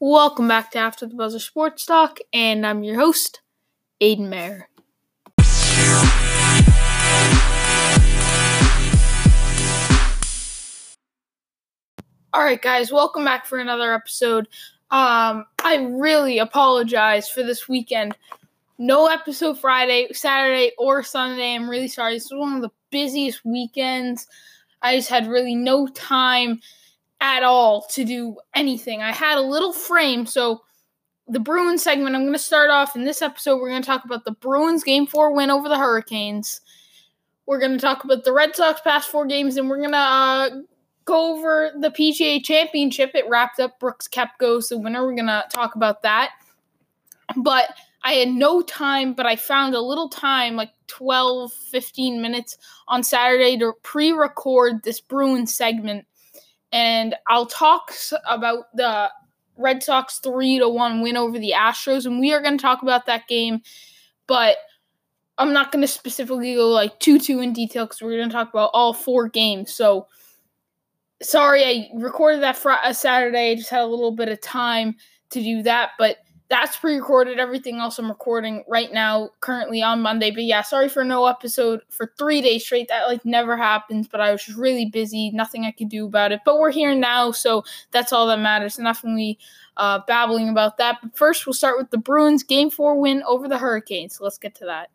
Welcome back to After the Buzzer Sports Talk, and I'm your host, Aiden Mayer. All right, guys, welcome back for another episode. Um, I really apologize for this weekend. No episode Friday, Saturday, or Sunday. I'm really sorry. This was one of the busiest weekends. I just had really no time at all to do anything. I had a little frame, so the Bruins segment, I'm going to start off in this episode. We're going to talk about the Bruins game four win over the Hurricanes. We're going to talk about the Red Sox past four games, and we're going to uh, go over the PGA Championship. It wrapped up. Brooks Koepka the winner. We're going to talk about that. But I had no time, but I found a little time, like 12, 15 minutes on Saturday to pre record this Bruins segment. And I'll talk about the Red Sox 3 to 1 win over the Astros. And we are going to talk about that game. But I'm not going to specifically go like 2 2 in detail because we're going to talk about all four games. So sorry I recorded that for a uh, Saturday. I just had a little bit of time to do that, but that's pre-recorded. Everything else I'm recording right now, currently on Monday. But yeah, sorry for no episode for three days straight. That like never happens. But I was just really busy. Nothing I could do about it. But we're here now, so that's all that matters. Enough me uh, babbling about that. But first, we'll start with the Bruins Game Four win over the Hurricanes. So let's get to that.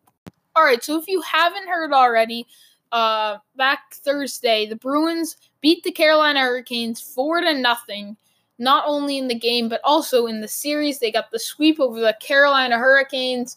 All right. So if you haven't heard already, uh, back Thursday, the Bruins beat the Carolina Hurricanes four to nothing. Not only in the game, but also in the series, they got the sweep over the Carolina Hurricanes.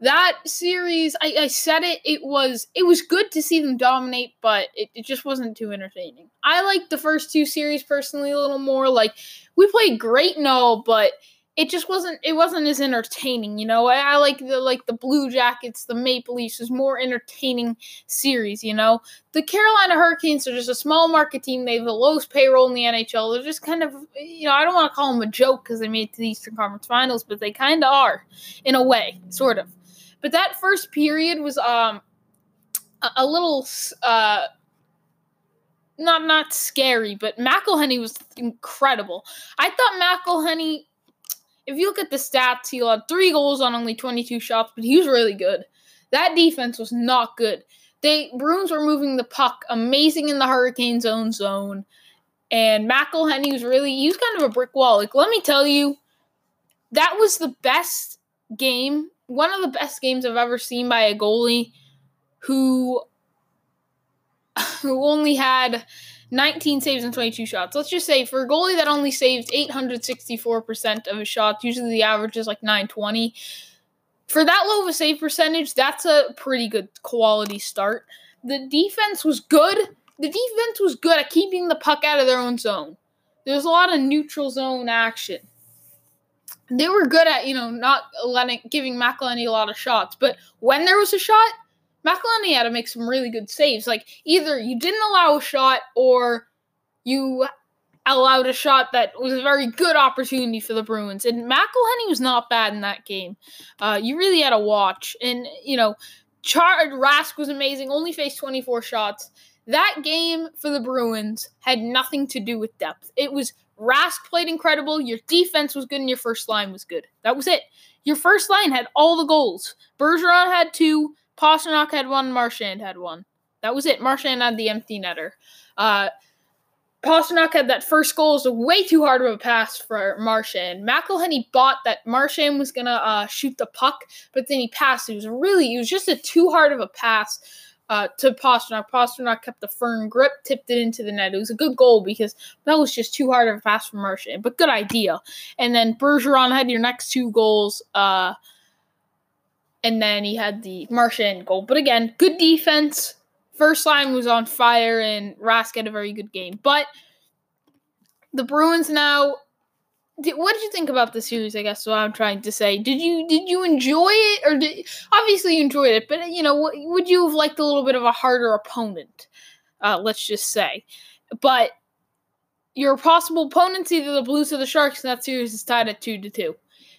That series, I, I said it. It was it was good to see them dominate, but it, it just wasn't too entertaining. I like the first two series personally a little more. Like we played great and all, but it just wasn't it wasn't as entertaining you know? I, I, like the like the blue jackets the maple leafs is more entertaining series you know? The carolina hurricanes are just a small market team. They have the lowest payroll in the nhl they're just kind of you know i don't want to call them a joke because they made it to the eastern conference finals but they kind of are in a way sort of. But that first period was um a, a little uh not not scary, but McElhinney was incredible. I thought McElhinney if you look at the stats, he had three goals on only 22 shots, but he was really good. That defense was not good. They Bruins were moving the puck amazing in the Hurricanes' own zone, and McElhinney was really he was kind of a brick wall. Like let me tell you, that was the best game, one of the best games I've ever seen by a goalie who who only had 19 saves and 22 shots. Let's just say for a goalie that only saved 864% of his shots, usually the average is like 920. For that low of a save percentage, that's a pretty good quality start. The defense was good. The defense was good at keeping the puck out of their own zone. There's a lot of neutral zone action. They were good at, you know, not letting giving McElhinney a lot of shots, but when there was a shot, McElhinney had to make some really good saves. Like either you didn't allow a shot or you allowed a shot that was a very good opportunity for the Bruins. And McElhinney was not bad in that game. Uh, you really had to watch. And you know, Char Rask was amazing. Only faced 24 shots. That game for the Bruins had nothing to do with depth. It was Rask played incredible. Your defense was good, and your first line was good. That was it. Your first line had all the goals. Bergeron had two. Pastrnak had one. Marchand had one. That was it. Marchand had the empty netter. Uh, Pastrnak had that first goal. It was way too hard of a pass for Marchand. McElhinney bought that Marchand was gonna uh, shoot the puck, but then he passed. It was really, it was just a too hard of a pass uh, to Pastrnak. Pastrnak kept the firm grip, tipped it into the net. It was a good goal because that was just too hard of a pass for Marchand, but good idea. And then Bergeron had your next two goals. Uh, and then he had the Marchand goal. But again, good defense. First line was on fire, and Rask had a very good game. But the Bruins now. Did, what did you think about the series? I guess what I'm trying to say. Did you did you enjoy it, or did obviously you enjoyed it? But you know, would you have liked a little bit of a harder opponent? Uh, let's just say, but your possible opponents, either the Blues or the Sharks, in that series is tied at two to two.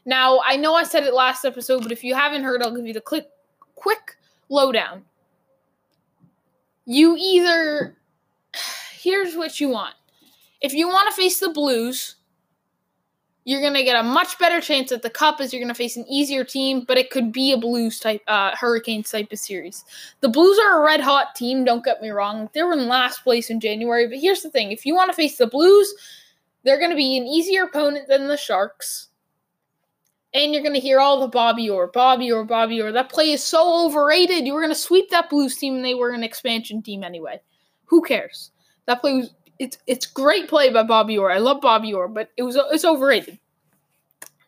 Now, I know I said it last episode, but if you haven't heard, I'll give you the quick, quick lowdown. You either. Here's what you want. If you want to face the Blues, you're going to get a much better chance at the cup as you're going to face an easier team, but it could be a Blues type, uh, Hurricanes type of series. The Blues are a red hot team, don't get me wrong. They were in last place in January, but here's the thing if you want to face the Blues, they're going to be an easier opponent than the Sharks. And you're going to hear all the Bobby Orr, Bobby Orr, Bobby Orr. That play is so overrated. You were going to sweep that Blues team, and they were an expansion team anyway. Who cares? That play was it's it's great play by Bobby Orr. I love Bobby Orr, but it was it's overrated.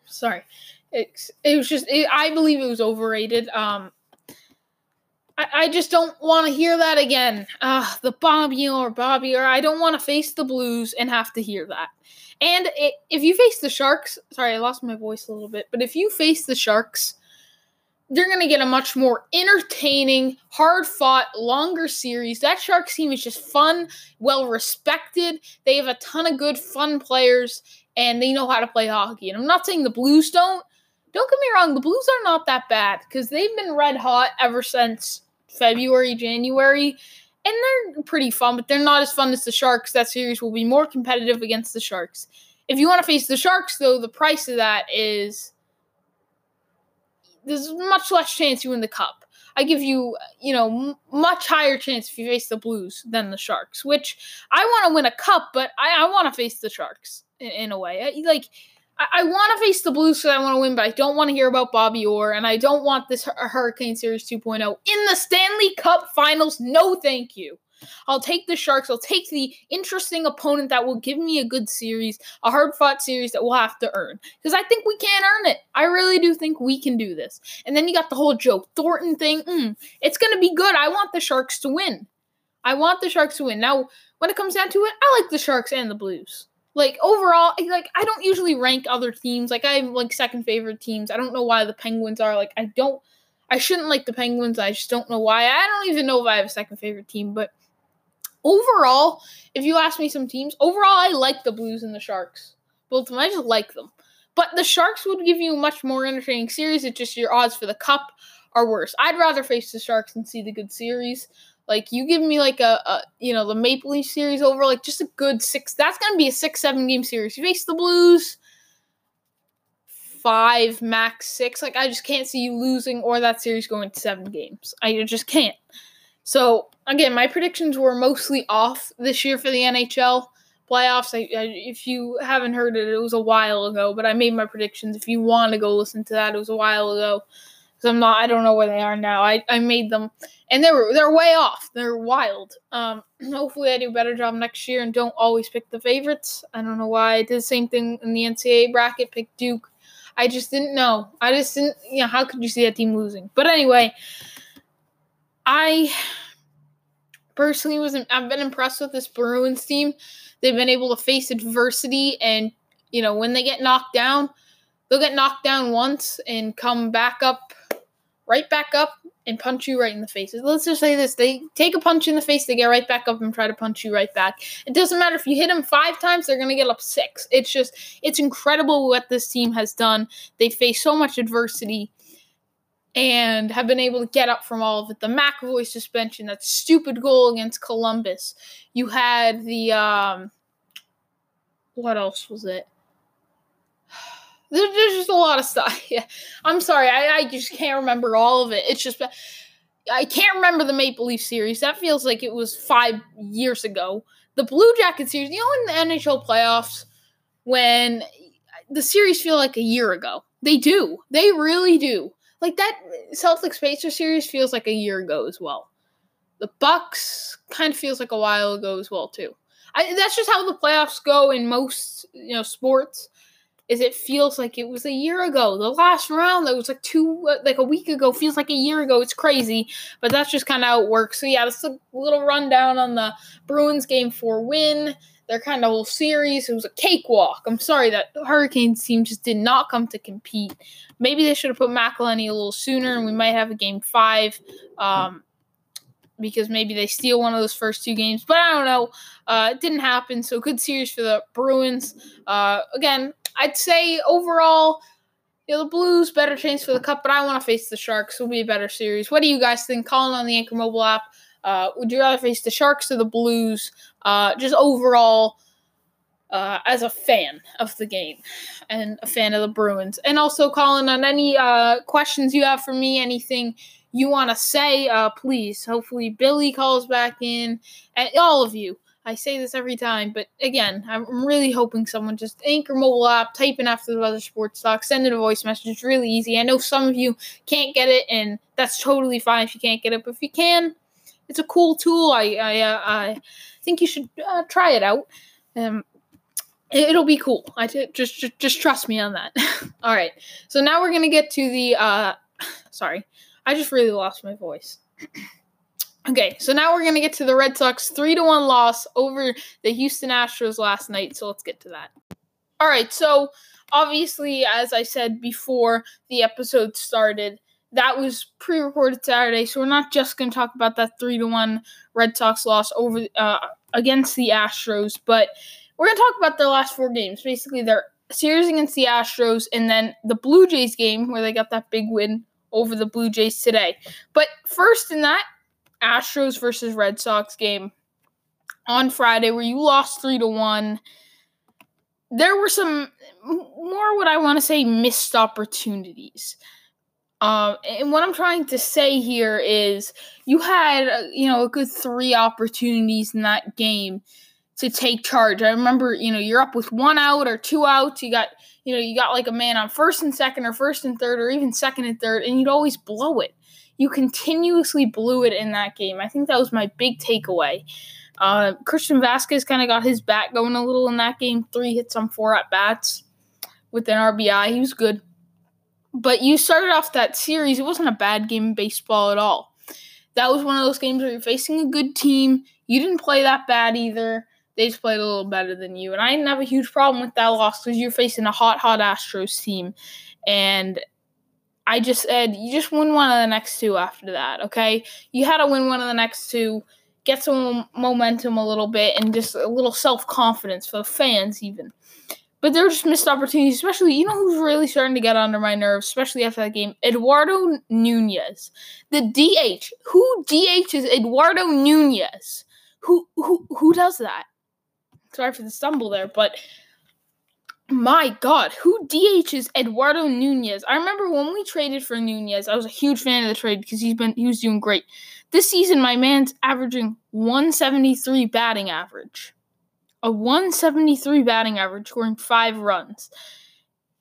Sorry, it, it was just it, I believe it was overrated. Um, I, I just don't want to hear that again. Uh, the Bobby or Bobby or I don't want to face the Blues and have to hear that. And it, if you face the Sharks, sorry, I lost my voice a little bit, but if you face the Sharks they're going to get a much more entertaining, hard fought, longer series. That Sharks team is just fun, well respected. They have a ton of good, fun players, and they know how to play hockey. And I'm not saying the Blues don't. Don't get me wrong, the Blues are not that bad because they've been red hot ever since February, January, and they're pretty fun, but they're not as fun as the Sharks. That series will be more competitive against the Sharks. If you want to face the Sharks, though, the price of that is there's much less chance you win the cup. I give you, you know, m- much higher chance if you face the Blues than the Sharks. Which I want to win a cup, but I, I want to face the Sharks in, in a way. I, like I, want to face the Blues because I want to win, but I don't want to hear about Bobby Orr, and I don't want this Hurricane Series 2.0 in the Stanley Cup Finals. No, thank you. I'll take the Sharks. I'll take the interesting opponent that will give me a good series, a hard fought series that we'll have to earn. Because I think we can earn it. I really do think we can do this. And then you got the whole Joe Thornton thing. Mm, it's going to be good. I want the Sharks to win. I want the Sharks to win. Now, when it comes down to it, I like the Sharks and the Blues. Like overall, like I don't usually rank other teams. Like I have like second favorite teams. I don't know why the Penguins are like I don't I shouldn't like the Penguins. I just don't know why. I don't even know if I have a second favorite team, but overall, if you ask me some teams, overall I like the Blues and the Sharks. Both of them, I just like them. But the Sharks would give you a much more entertaining series. It's just your odds for the cup are worse. I'd rather face the Sharks and see the good series. Like you give me like a, a you know the Maple Leaf series over like just a good six. That's gonna be a six seven game series. You face the Blues, five max six. Like I just can't see you losing or that series going to seven games. I just can't. So again, my predictions were mostly off this year for the NHL playoffs. I, I, if you haven't heard it, it was a while ago, but I made my predictions. If you want to go listen to that, it was a while ago. I'm not, I don't know where they are now. I, I made them, and they were they're way off. They're wild. Um, hopefully, I do a better job next year and don't always pick the favorites. I don't know why I did the same thing in the NCAA bracket. Pick Duke. I just didn't know. I just didn't. You know, how could you see that team losing? But anyway. I personally was I've been impressed with this Bruins team. They've been able to face adversity and you know, when they get knocked down, they'll get knocked down once and come back up right back up and punch you right in the face. Let's just say this. They take a punch in the face, they get right back up and try to punch you right back. It doesn't matter if you hit them 5 times, they're going to get up 6. It's just it's incredible what this team has done. They face so much adversity and have been able to get up from all of it. The McAvoy suspension, that stupid goal against Columbus. You had the um, what else was it? There's just a lot of stuff. Yeah. I'm sorry, I, I just can't remember all of it. It's just I can't remember the Maple Leaf series. That feels like it was five years ago. The Blue Jacket series, you know, in the NHL playoffs, when the series feel like a year ago. They do. They really do. Like that Celtics Pacers series feels like a year ago as well. The Bucks kind of feels like a while ago as well too. I, that's just how the playoffs go in most you know sports. Is it feels like it was a year ago. The last round that was like two like a week ago feels like a year ago. It's crazy, but that's just kind of how it works. So yeah, that's a little rundown on the Bruins game four win their kind of whole series. It was a cakewalk. I'm sorry that the Hurricanes team just did not come to compete. Maybe they should have put McElhinney a little sooner, and we might have a game five. Um, because maybe they steal one of those first two games, but I don't know. Uh, it didn't happen. So good series for the Bruins. Uh, again, I'd say overall, you know, the Blues better chance for the cup, but I want to face the Sharks. It'll be a better series. What do you guys think? Calling on the Anchor Mobile app. Uh, would you rather face the Sharks or the Blues? Uh, just overall, uh, as a fan of the game and a fan of the Bruins. And also, Colin, on any uh, questions you have for me, anything you want to say, uh, please. Hopefully, Billy calls back in, and all of you. I say this every time, but again, I'm really hoping someone just anchor mobile app, type in after the buzzer sports talk, send in a voice message. It's really easy. I know some of you can't get it, and that's totally fine if you can't get it. But if you can, it's a cool tool. I I, uh, I think you should uh, try it out. Um, it'll be cool. I t- just, just just trust me on that. All right. So now we're gonna get to the. Uh, sorry, I just really lost my voice. Okay, so now we're gonna get to the Red Sox three to one loss over the Houston Astros last night. So let's get to that. All right. So obviously, as I said before the episode started, that was pre-recorded Saturday, so we're not just going to talk about that three to one Red Sox loss over uh, against the Astros, but we're going to talk about their last four games. Basically, their series against the Astros, and then the Blue Jays game where they got that big win over the Blue Jays today. But first, in that Astros versus Red Sox game on Friday, where you lost three to one, there were some more what I want to say missed opportunities. Um, and what I'm trying to say here is you had, uh, you know, a good three opportunities in that game to take charge. I remember, you know, you're up with one out or two outs. You got, you know, you got like a man on first and second or first and third or even second and third, and you'd always blow it. You continuously blew it in that game. I think that was my big takeaway. Uh, Christian Vázquez kind of got his bat going a little in that game. Three hits on four at bats with an RBI. He was good. But you started off that series, it wasn't a bad game of baseball at all. That was one of those games where you're facing a good team. You didn't play that bad either. They just played a little better than you. And I didn't have a huge problem with that loss because you're facing a hot, hot Astros team. And I just said, you just win one of the next two after that, okay? You had to win one of the next two, get some momentum a little bit, and just a little self confidence for the fans, even. But there were just missed opportunities, especially, you know who's really starting to get under my nerves, especially after that game? Eduardo Nunez. The DH. Who DH is Eduardo Nunez? Who who who does that? Sorry for the stumble there, but my God, who DH is Eduardo Nunez? I remember when we traded for Nunez, I was a huge fan of the trade because he's been he was doing great. This season, my man's averaging 173 batting average a 173 batting average, scoring five runs.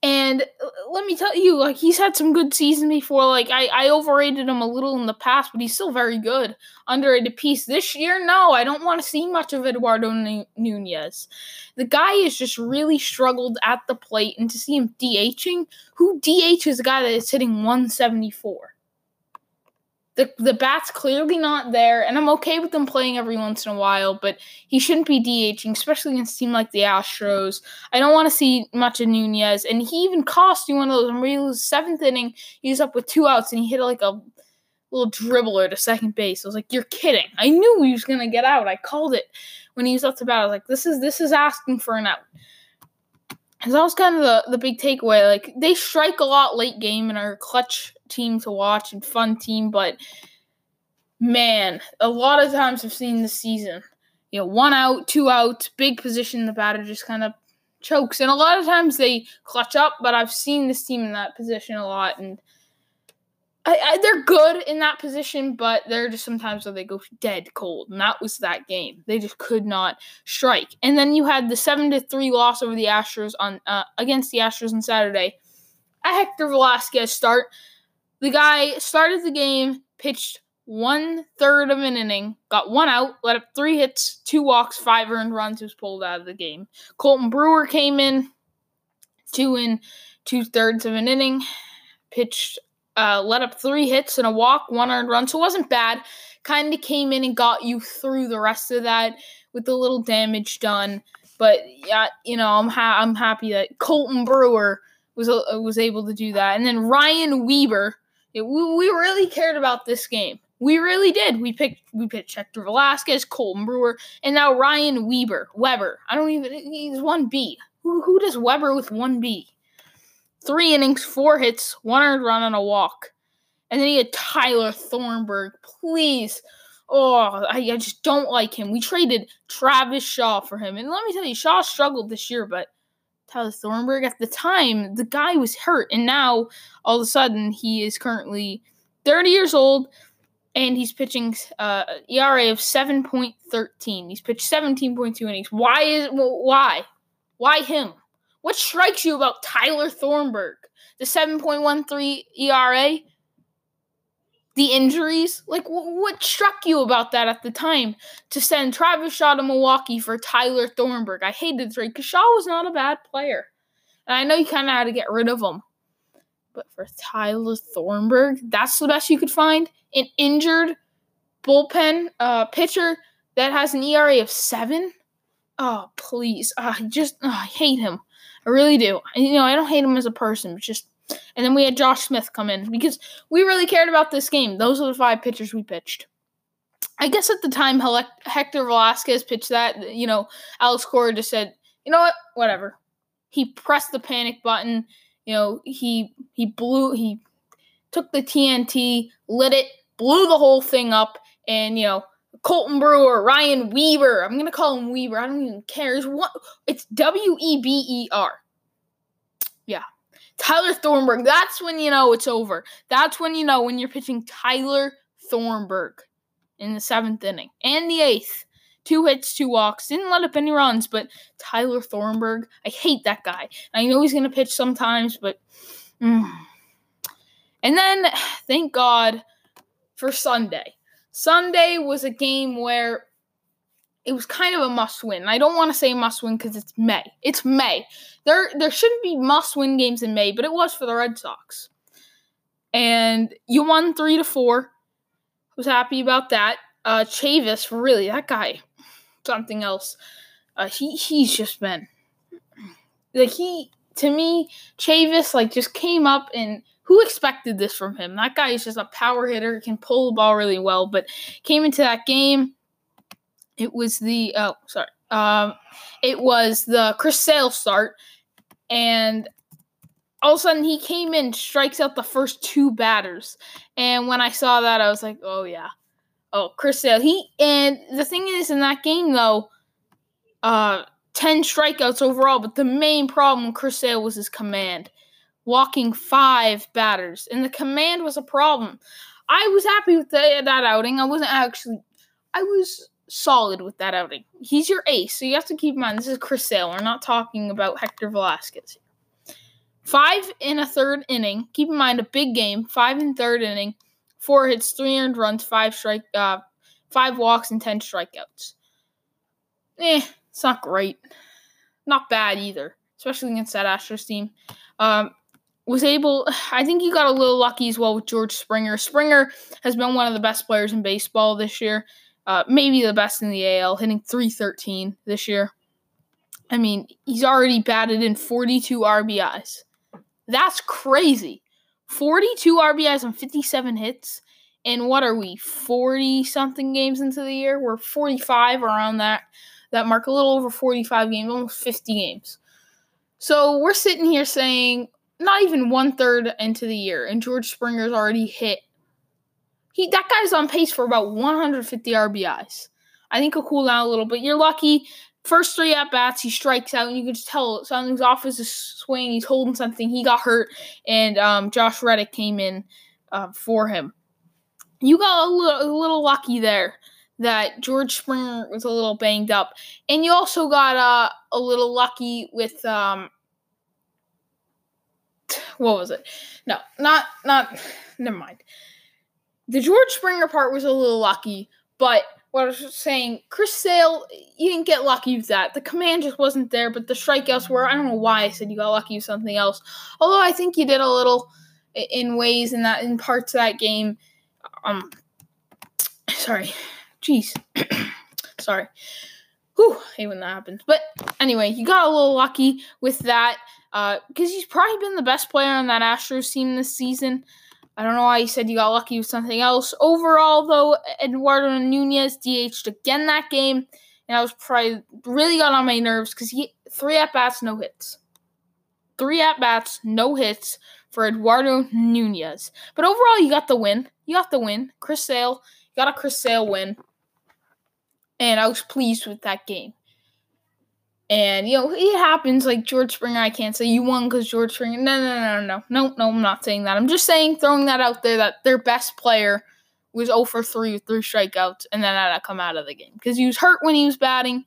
And uh, let me tell you, like he's had some good seasons before. Like I, I overrated him a little in the past, but he's still very good. Underrated piece this year. No, I don't want to see much of Eduardo Nunez. The guy has just really struggled at the plate, and to see him DHing, who DH is a guy that is hitting 174? The the bat's clearly not there, and I'm okay with them playing every once in a while, but he shouldn't be DHing, especially against a team like the Astros. I don't want to see much of Nunez, and he even cost you one of those. I'm really seventh inning, he was up with two outs, and he hit like a little dribbler to second base. I was like, "You're kidding!" I knew he was gonna get out. I called it when he was up to bat. I was like, "This is this is asking for an out." And that was kind of the, the big takeaway. Like they strike a lot late game and are clutch team to watch and fun team, but man, a lot of times I've seen this season, you know, one out, two outs, big position, the batter just kind of chokes. And a lot of times they clutch up, but I've seen this team in that position a lot, and I, I, they're good in that position, but they're just sometimes where they go dead cold, and that was that game. They just could not strike. And then you had the seven to three loss over the Astros on uh, against the Astros on Saturday. A Hector Velázquez start. The guy started the game, pitched one third of an inning, got one out, let up three hits, two walks, five earned runs, was pulled out of the game. Colten Brewer came in, two in two thirds of an inning, pitched, uh, let up three hits and a walk, one earned run, so it wasn't bad. Kind of came in and got you through the rest of that with a little damage done. But yeah, you know, I'm ha- I'm happy that Colten Brewer was uh, was able to do that, and then Ryan Weber we, we really cared about this game. We really did. We picked we picked Hector Velázquez, Colten Brewer, and now Ryan Weber. Weber. I don't even he's one B. Who who does Weber with one B? Three innings, four hits, one earned run on a walk. And then he had Tyler Thornburg. Please. Oh, I, I just don't like him. We traded Travis Shaw for him. And let me tell you, Shaw struggled this year, but Tyler Thornburg at the time, the guy was hurt. And now all of a sudden he is currently 30 years old and he's pitching uh, ERA of 7.13. He's pitched 17.2 innings. Why is why? Why him? What strikes you about Tyler Thornburg? The 7.13 ERA? The injuries? Like, what struck you about that at the time to send Travis Shaw to Milwaukee for Tyler Thornburg? I hated the because Shaw was not a bad player. And I know you kind of had to get rid of him. But for Tyler Thornburg, that's the best you could find? An injured bullpen uh, pitcher that has an ERA of seven? Oh, please. Uh, I just, uh, I hate him. I really do. You know, I don't hate him as a person, but just. And then we had Josh Smith come in because we really cared about this game. Those are the five pitchers we pitched. I guess at the time Hector Velázquez pitched that, you know, Alex Cora just said, you know what, whatever. He pressed the panic button you know, he he blew he took the TNT, lit it, blew the whole thing up, and you know, Colten Brewer, Ryan Weaver. I'm gonna call him Weaver. I don't even care. It's what it's W E B E R. Yeah. Tyler Thornburg. That's when you know it's over. That's when you know when you're pitching Tyler Thornburg in the seventh inning and the eighth two hits, two walks, didn't let up any runs, but Tyler Thornburg, I hate that guy. I know he's going to pitch sometimes, but. Mm. And then, thank God for Sunday. Sunday was a game where it was kind of a must win. I don't want to say must win because it's May. It's May. There there shouldn't be must win games in May, but it was for the Red Sox. And you won three to four. Was happy about that. Uh Chavis, really, that guy something else. Uh, he he's just been like he to me Chavis like just came up and who expected this from him? That guy is just a power hitter, can pull the ball really well, but came into that game. It was the oh sorry, um, it was the Chris Sale start, and all of a sudden he came in, strikes out the first two batters, and when I saw that, I was like, oh yeah, Oh, Chris Sale. He and the thing is in that game though, uh, ten strikeouts overall. But the main problem with Chris Sale was his command, walking five batters, and the command was a problem. I was happy with the, that outing. I wasn't actually. I was solid with that outing. He's your ace, so you have to keep in mind this is Chris Sale. We're not talking about Hector Velázquez. Five in a third inning. Keep in mind a big game. Five in third inning four hits, three earned runs, five strike, uh, five walks, and ten strikeouts. Eh, it's not great. Not bad either, especially against that Astros team. Um, was able, I think he got a little lucky as well with George Springer. Springer has been one of the best players in baseball this year, uh, maybe the best in the AL, hitting 313 this year. I mean, he's already batted in 42 RBIs. That's crazy. 42 RBIs and 57 hits. And what are we, 40 something games into the year? We're 45 around that that mark, a little over 45 games, almost 50 games. So we're sitting here saying not even one third into the year, and George Springer's already hit. He that guy's on pace for about 150 RBIs. I think he'll cool down a little, but you're lucky First three at bats, he strikes out, and you can just tell something's off his swing. He's holding something. He got hurt, and um, Josh Reddick came in uh, for him. You got a little, a little lucky there that George Springer was a little banged up, and you also got uh, a little lucky with um, what was it? No, not not. Never mind. The George Springer part was a little lucky, but what I was saying, Chris Sale, you didn't get lucky with that. The command just wasn't there, but the strikeouts were. I don't know why I said you got lucky with something else. Although I think you did a little in ways in that in parts of that game. Um, sorry, jeez, sorry. Whew, hate when that happens. But anyway, you got a little lucky with that because uh, he's probably been the best player on that Astros team this season. I don't know why you said you got lucky with something else. Overall, though, Eduardo Nunez DH'd again that game, and I was probably really got on my nerves because he three at bats, no hits. Three at bats, no hits for Eduardo Nunez. But overall, you got the win. You got the win. Chris Sale you got a Chris Sale win, and I was pleased with that game. And you know, it happens. Like George Springer, I can't say you won because George Springer. No, no, no, no, no, no. I'm not saying that. I'm just saying, throwing that out there that their best player was 0 for 3 with three strikeouts, and then had to come out of the game because he was hurt when he was batting,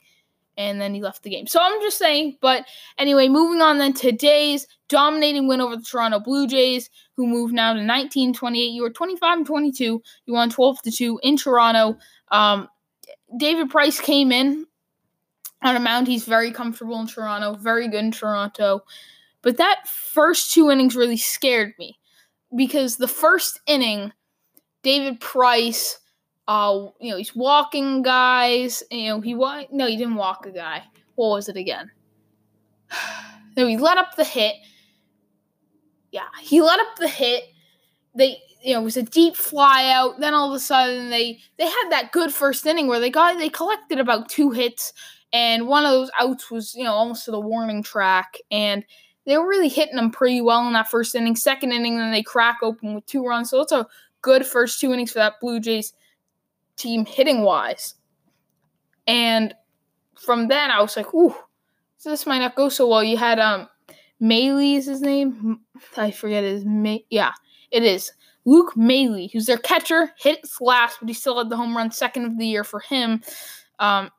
and then he left the game. So I'm just saying. But anyway, moving on then today's dominating win over the Toronto Blue Jays, who moved now to 19 28. You were 25 and 22. You won 12 to 2 in Toronto. Um, David Price came in on a mound. He's very comfortable in Toronto, very good in Toronto. But that first two innings really scared me because the first inning, David Price, uh, you know, he's walking guys. You know, he wa- no, he didn't walk a guy. What was it again? no, he let up the hit. Yeah, he let up the hit. They, you know, it was a deep fly out. Then all of a sudden, they they had that good first inning where they got they collected about two hits and one of those outs was you know almost to the warning track, and they were really hitting them pretty well in that first inning. Second inning, then they crack open with two runs, so it's a good first two innings for that Blue Jays team hitting wise. And from then, I was like, ooh, so this might not go so well. You had um, Maile is his name. I forget his name. Yeah, it is. Luke Maile, who's their catcher, hit last, but he still had the home run second of the year for him. Um,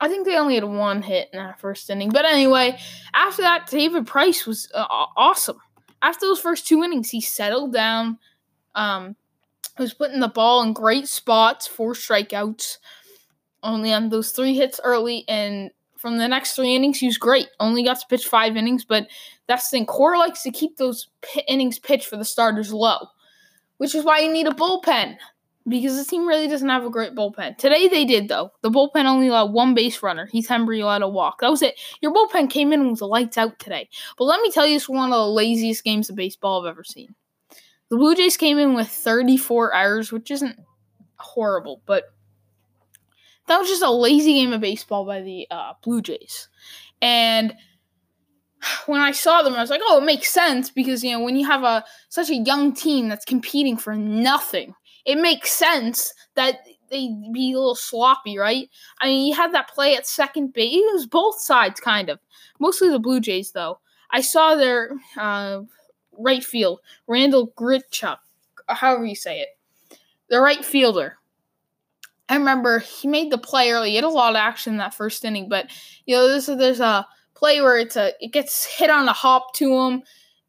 I think they only had one hit in that first inning. But anyway, after that, David Price was uh, awesome. After those first two innings, he settled down. Um, was putting the ball in great spots, four strikeouts, only on those three hits early. And from the next three innings, he was great. Only got to pitch five innings, but that's the thing. Cora likes to keep those p- innings pitched for the starters low, which is why you need a bullpen because the team really doesn't have a great bullpen. Today they did though. The bullpen only allowed one base runner. Heath Hembree allowed a walk. That was it. Your bullpen came in with the lights out today. But let me tell you, it's one of the laziest games of baseball I've ever seen. The Blue Jays came in with 34 errors, which isn't horrible, but that was just a lazy game of baseball by the uh, Blue Jays. And when I saw them, I was like, "Oh, it makes sense because you know when you have a such a young team that's competing for nothing, it makes sense that they'd be a little sloppy, right? I mean, you had that play at second base. It was both sides, kind of. Mostly the Blue Jays, though. I saw their uh, right field, Randall Grichuk, however you say it, the right fielder. I remember he made the play early. He had a lot of action in that first inning, but you know, there's a, there's a play where it's a it gets hit on a hop to him,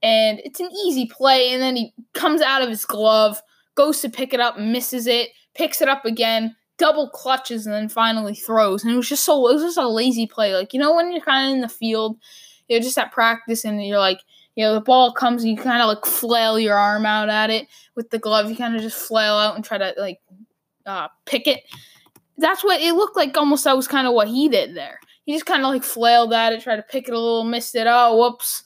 and it's an easy play, and then he comes out of his glove goes to pick it up, misses it, picks it up again, double clutches, and then finally throws. And it was just so it was just a lazy play. Like you know when you're kind of in the field, you're just at practice, and you're like. You know, the ball comes and you kind of like flail your arm out at it with the glove. You kind of just flail out and try to like uh, pick it. That's what it looked like. Almost that was kind of what he did there. He just kind of like flailed at it, tried to pick it a little, missed it. Oh, whoops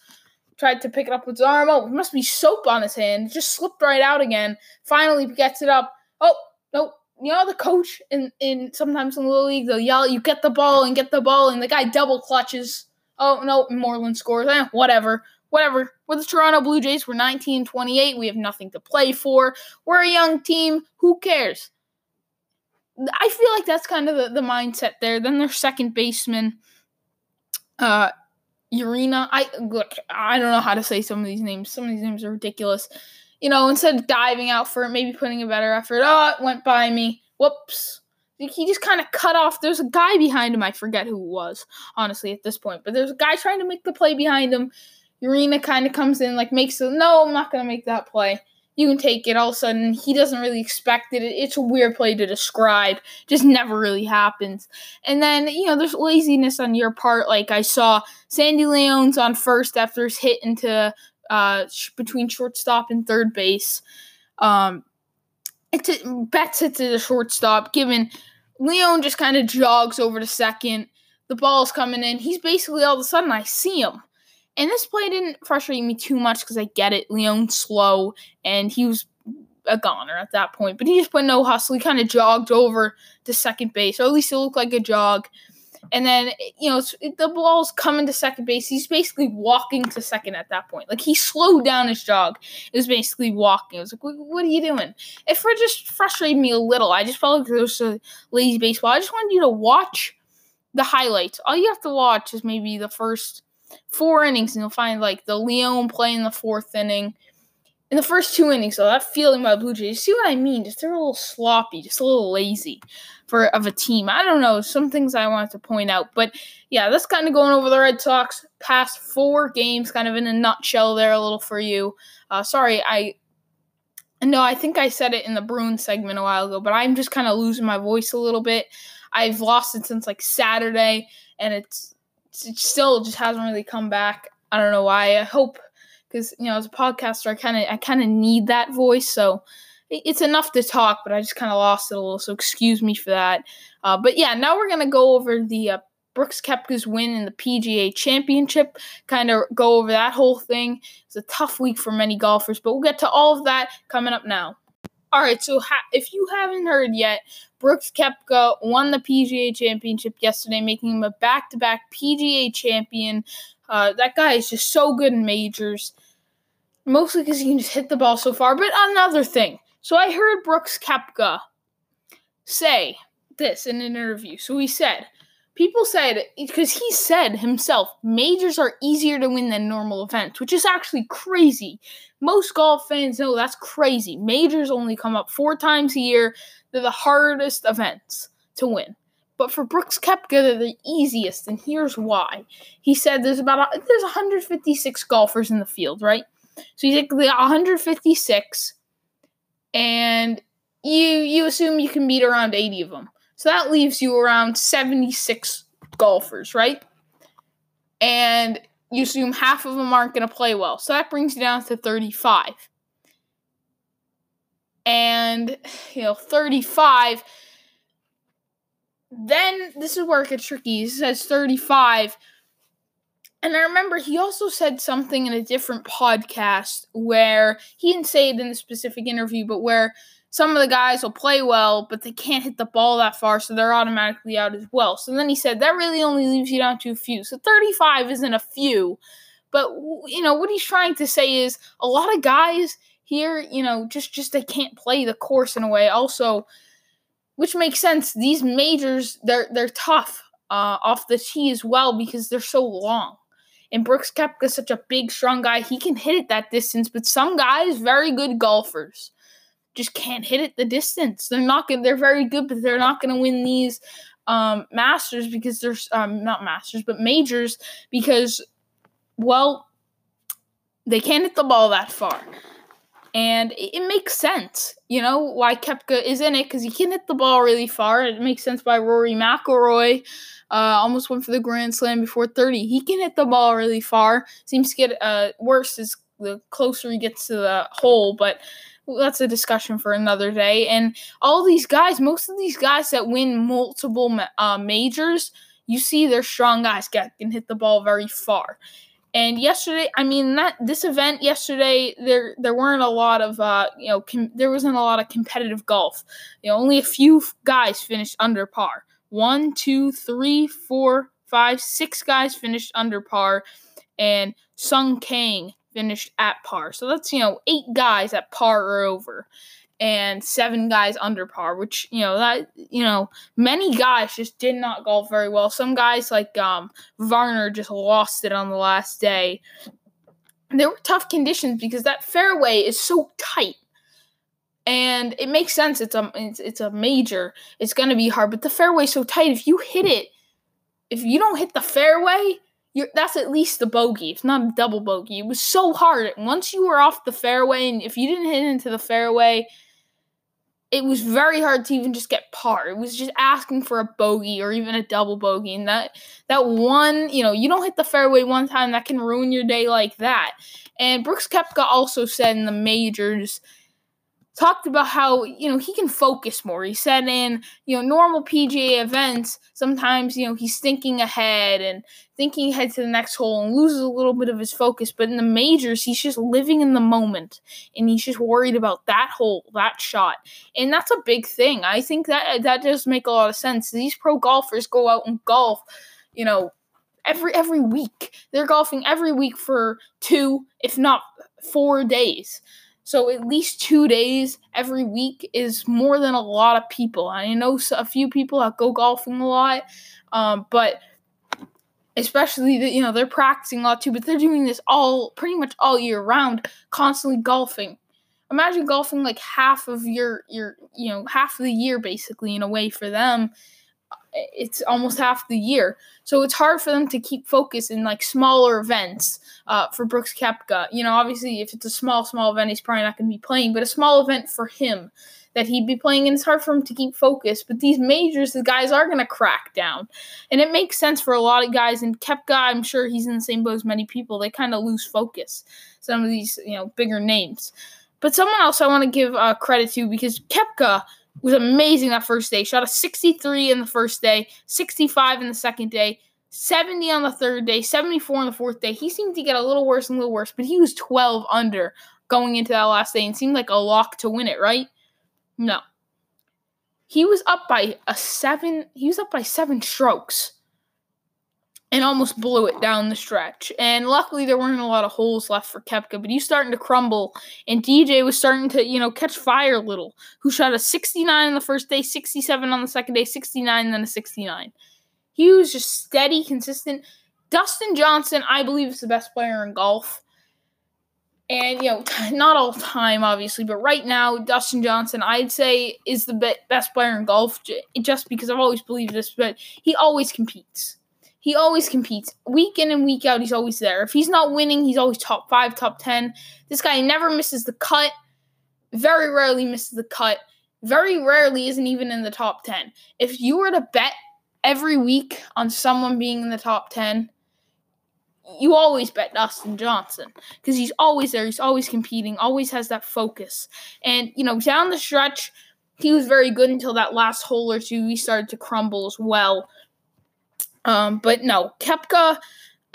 tried to pick it up with his arm. Oh, it must be soap on his hand. It just slipped right out again. Finally gets it up. Oh, no. You know the coach in, in sometimes in the league they'll yell, "You get the ball and get the ball," and the guy double clutches. Oh no, Moreland scores. Eh, whatever, whatever. We're the Toronto Blue Jays. We're 19-28. We have nothing to play for. We're a young team. Who cares? I feel like that's kind of the, the mindset there. Then their second baseman, uh, Urena. I look. I don't know how to say some of these names. Some of these names are ridiculous. You know, instead of diving out for it, maybe putting a better effort. Oh, it went by me. Whoops. He just kind of cut off. There's a guy behind him. I forget who it was, honestly, at this point. But there's a guy trying to make the play behind him. Urena kind of comes in, like, makes it. No, I'm not going to make that play you can take it. All of a sudden, he doesn't really expect it. It's a weird play to describe. Just never really happens. And then, you know, there's laziness on your part. Like I saw Sandy Leon's on first after his hit into uh, between shortstop and third base. Um, it's a, Betts hits to the shortstop. Given Leon just kind of jogs over to second. The ball's coming in. He's basically all of a sudden I see him and this play didn't frustrate me too much because I get it. Leon's slow and he was a goner at that point. But he just put no hustle. He kind of jogged over to second base, or at least it looked like a jog. And then, you know, the ball's coming to second base. He's basically walking to second at that point. Like he slowed down his jog. It was basically walking. I was like, what are you doing? It for just frustrated me a little. I just felt like it was a lazy baseball. I just wanted you to watch the highlights. All you have to watch is maybe the first four innings, and you'll find like the Leone play in the fourth inning in the first two innings, though, that feeling by Blue Jays, you see what I mean? Just they're a little sloppy, just a little lazy for of a team. I don't know, some things I wanted to point out, but yeah, that's kind of going over the Red Sox past four games, kind of in a nutshell there, a little for you. Uh, sorry, I no, I think I said it in the Bruins segment a while ago, but I'm just kind of losing my voice a little bit. I've lost it since like Saturday, and it's it still just hasn't really come back. I don't know why. I hope because you know as a podcaster I kind of I kind of need that voice so it's enough to talk but I just kind of lost it a little so excuse me for that uh, but yeah now we're gonna go over the uh, Brooks Koepka's win in the PGA Championship kind of go over that whole thing it's a tough week for many golfers but we'll get to all of that coming up now all right, so ha- if you haven't heard yet, Brooks Koepka won the PGA Championship yesterday, making him a back-to-back PGA champion. Uh, that guy is just so good in majors, mostly because he can just hit the ball so far. But another thing, so I heard Brooks Koepka say this in an interview. So he said, people said because he said himself majors are easier to win than normal events which is actually crazy most golf fans know that's crazy majors only come up four times a year they're the hardest events to win but for Brooks Koepka, they're the easiest, and here's why. He said there's about there's 156 golfers in the field, right? So you take the 156, and you you assume you can beat around 80 of them. So that leaves you around 76 golfers, right? And you assume half of them aren't going to play well. So that brings you down to 35. And, you know, 35. Then this is where it gets tricky. He says 35. And I remember he also said something in a different podcast where he didn't say it in a specific interview, but where some of the guys will play well, but they can't hit the ball that far, so they're automatically out as well. So then he said that really only leaves you down to a few. So 35 isn't a few, but you know what he's trying to say is a lot of guys here, you know, just just they can't play the course in a way. Also, which makes sense. These majors they're they're tough uh, off the tee as well because they're so long. And Brooks Koepka is such a big, strong guy. He can hit it that distance, but some guys, very good golfers just can't hit it the distance. They're not good. They're very good, but they're not going to win these um, masters because there's um, not masters, but majors because, well, they can't hit the ball that far. And it, it makes sense, you know, why Koepka is in it because he can hit the ball really far. It makes sense why Rory McIlroy uh, almost went for the Grand Slam before 30. He can hit the ball really far. Seems to get uh, worse as the closer he gets to the hole, but that's a discussion for another day. And all these guys, most of these guys that win multiple uh, majors, you see they're strong guys get can hit the ball very far. And yesterday, I mean that this event yesterday, there there weren't a lot of uh, you know com- there wasn't a lot of competitive golf. You know, only a few guys finished under par. One, two, three, four, five, six guys finished under par, and Sung Kang finished at par. So that's, you know, eight guys at par or over and seven guys under par, which, you know, that, you know, many guys just did not golf very well. Some guys like um, Varner just lost it on the last day. There were tough conditions because that fairway is so tight. And it makes sense. It's a it's, it's a major. It's gonna be hard, but the fairway's so tight. If you hit it, if you don't hit the fairway, you're, that's at least a bogey. It's not a double bogey. It was so hard. Once you were off the fairway, and if you didn't hit into the fairway, it was very hard to even just get par. It was just asking for a bogey or even a double bogey. And that that one, you know, you don't hit the fairway one time, that can ruin your day like that. And Brooks Koepka also said in the majors talked about how you know he can focus more. He said in you know normal PGA events, sometimes you know he's thinking ahead and thinking ahead to the next hole and loses a little bit of his focus. But in the majors, he's just living in the moment and he's just worried about that hole, that shot, and that's a big thing. I think that that does make a lot of sense. These pro golfers go out and golf, you know. Every every week, they're golfing every week for two, if not four days. So at least two days every week is more than a lot of people. I know a few people that go golfing a lot, um, but especially you know they're practicing a lot too. But they're doing this all pretty much all year round, constantly golfing. Imagine golfing like half of your your you know half of the year basically in a way for them it's almost half the year. So it's hard for them to keep focus in like smaller events uh, for Brooks Koepka. You know, obviously, if it's a small, small event, he's probably not going to be playing, but a small event for him that he'd be playing, and it's hard for him to keep focus. But these majors, the guys are going to crack down. And it makes sense for a lot of guys. And Koepka, I'm sure he's in the same boat as many people. They kind of lose focus, some of these, you know, bigger names. But someone else I want to give uh, credit to because Koepka – was amazing that first day. Shot a 63 in the first day, 65 in the second day, 70 on the third day, 74 on the fourth day. He seemed to get a little worse and a little worse, but he was 12 under going into that last day and seemed like a lock to win it, right? No. He was up by a seven, he was up by seven strokes and almost blew it down the stretch. And luckily, there weren't a lot of holes left for Koepka, but he's starting to crumble. And DJ was starting to, you know, catch fire a little. Who shot a 69 on the first day, 67 on the second day, 69, then a 69. He was just steady, consistent. Dustin Johnson, I believe, is the best player in golf. And, you know, not all time, obviously, but right now, Dustin Johnson, I'd say, is the be- best player in golf just because I've always believed this, but he always competes he always competes. Week in and week out, he's always there. If he's not winning, he's always top five, top 10. This guy never misses the cut, very rarely misses the cut, very rarely isn't even in the top 10. If you were to bet every week on someone being in the top 10, you always bet Dustin Johnson because he's always there. He's always competing, always has that focus. And, you know, down the stretch, he was very good until that last hole or two. He started to crumble as well. Um, but no, Koepka,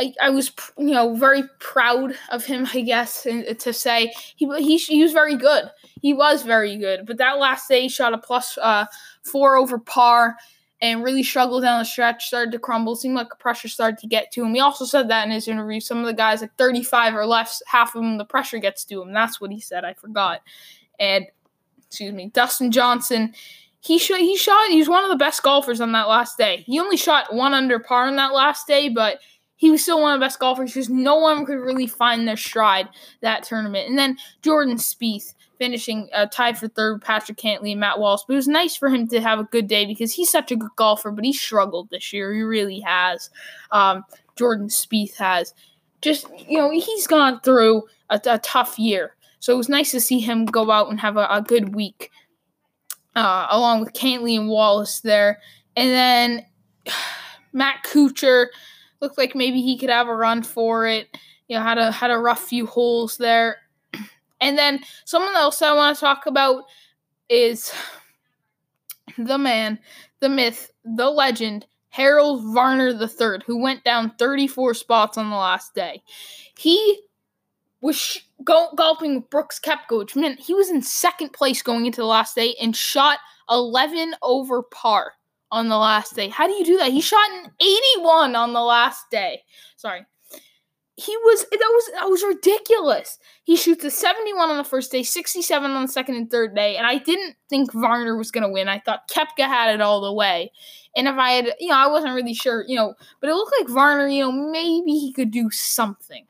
I, I was you know very proud of him, I guess, to say he he he was very good. He was very good, but that last day he shot a plus uh, four over par and really struggled down the stretch. Started to crumble. Seemed like the pressure started to get to him. He also said that in his interview. Some of the guys at 35 or less, half of them the pressure gets to him. That's what he said. I forgot. And excuse me, Dustin Johnson he shot he shot he was one of the best golfers on that last day. He only shot one under par on that last day, but he was still one of the best golfers because no one could really find their stride that tournament. And then Jordan Spieth finishing uh, tied for third Patrick Cantlay and Matt Wallace. But it was nice for him to have a good day because he's such a good golfer, but he struggled this year. He really has. Um, Jordan Spieth has. Just, you know, he's gone through a, a, tough year. So it was nice to see him go out and have a, a good week uh, along with Cantlay and Wallace there. And then Matt Kuchar looked like maybe he could have a run for it. You know, had a had a rough few holes there. And then someone else I want to talk about is the man, the myth, the legend, Harold Varner III, who went down 34 spots on the last day. He was sh- go- golfing with Brooks which meant he was in second place going into the last day and shot 11 over par on the last day. How do you do that? He shot an 81 on the last day. Sorry. He was that was that was ridiculous. He shoots a 71 on the first day, 67 on the second and third day, and I didn't think Varner was going to win. I thought Koepka had it all the way. And if I had, you know, I wasn't really sure, you know, but it looked like Varner, you know, maybe he could do something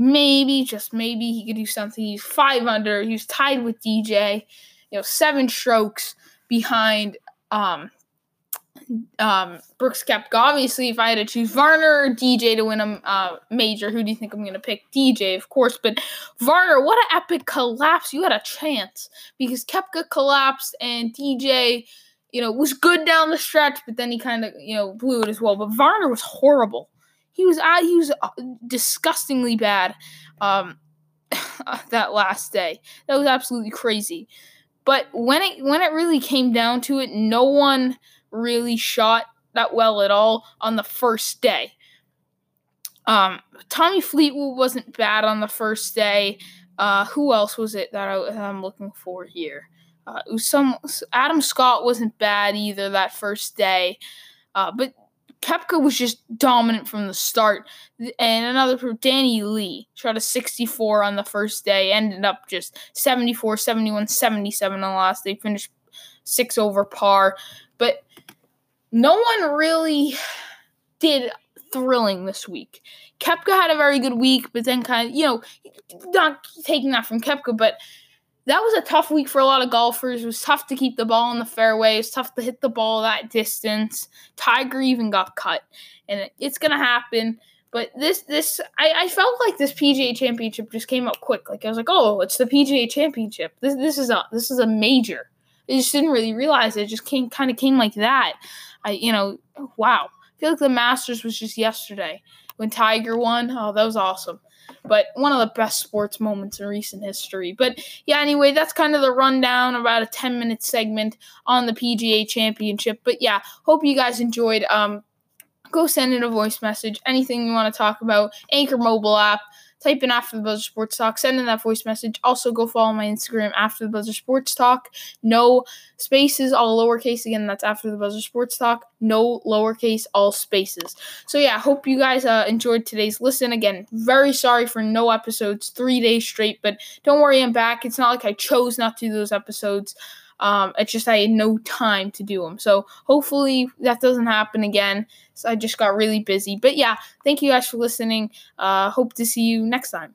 maybe, just maybe, he could do something. He's five under. He's tied with DJ, you know, seven strokes behind um, um, Brooks Koepka. Obviously, if I had to choose Varner or DJ to win a uh, major, who do you think I'm going to pick? DJ, of course. But Varner, what an epic collapse! You had a chance because Koepka collapsed and DJ, you know, was good down the stretch, but then he kind of, you know, blew it as well. But Varner was horrible. He was uh, he was disgustingly bad. Um, that last day. That was absolutely crazy. But when it when it really came down to it, no one really shot that well at all on the first day. Um, Tommy Fleetwood wasn't bad on the first day. Uh, who else was it that, I, am looking for here? Uh, some Adam Scott wasn't bad either that first day, uh, but Koepka was just dominant from the start. And another Danny Lee shot a 64 on the first day, ended up just 74, 71, 77 on the last day, finished six over par. But no one really did thrilling this week. Koepka had a very good week, but then kind of, you know, not taking that from Koepka, but that was a tough week for a lot of golfers. It was tough to keep the ball in the fairway. It was tough to hit the ball that distance. Tiger even got cut, and it's gonna happen. But this, this, I, I felt like this PGA Championship just came up quick. Like I was like, oh, it's the PGA Championship. This, this is a, this is a major. I just didn't really realize it. it just came, kind of came like that. I, you know, wow. I feel like the Masters was just yesterday when Tiger won. Oh, that was awesome but one of the best sports moments in recent history. But yeah, anyway, that's kind of the rundown, about a 10 minute segment on the PGA Championship. But yeah, hope you guys enjoyed. Um, go send in a voice message, anything you want to talk about. Anchor mobile app type in after the buzzer sports talk send in that voice message. Also go follow my instagram after the buzzer sports talk. No spaces all lowercase. Again that's after the buzzer sports talk. No lowercase all spaces. So yeah I hope you guys uh, enjoyed today's listen. Again very sorry for no episodes three days straight but don't worry i'm back. It's not like i chose not to do those episodes um, it's just I had no time to do them. So hopefully that doesn't happen again. So I just got really busy. But yeah, thank you guys for listening. Uh, hope to see you next time.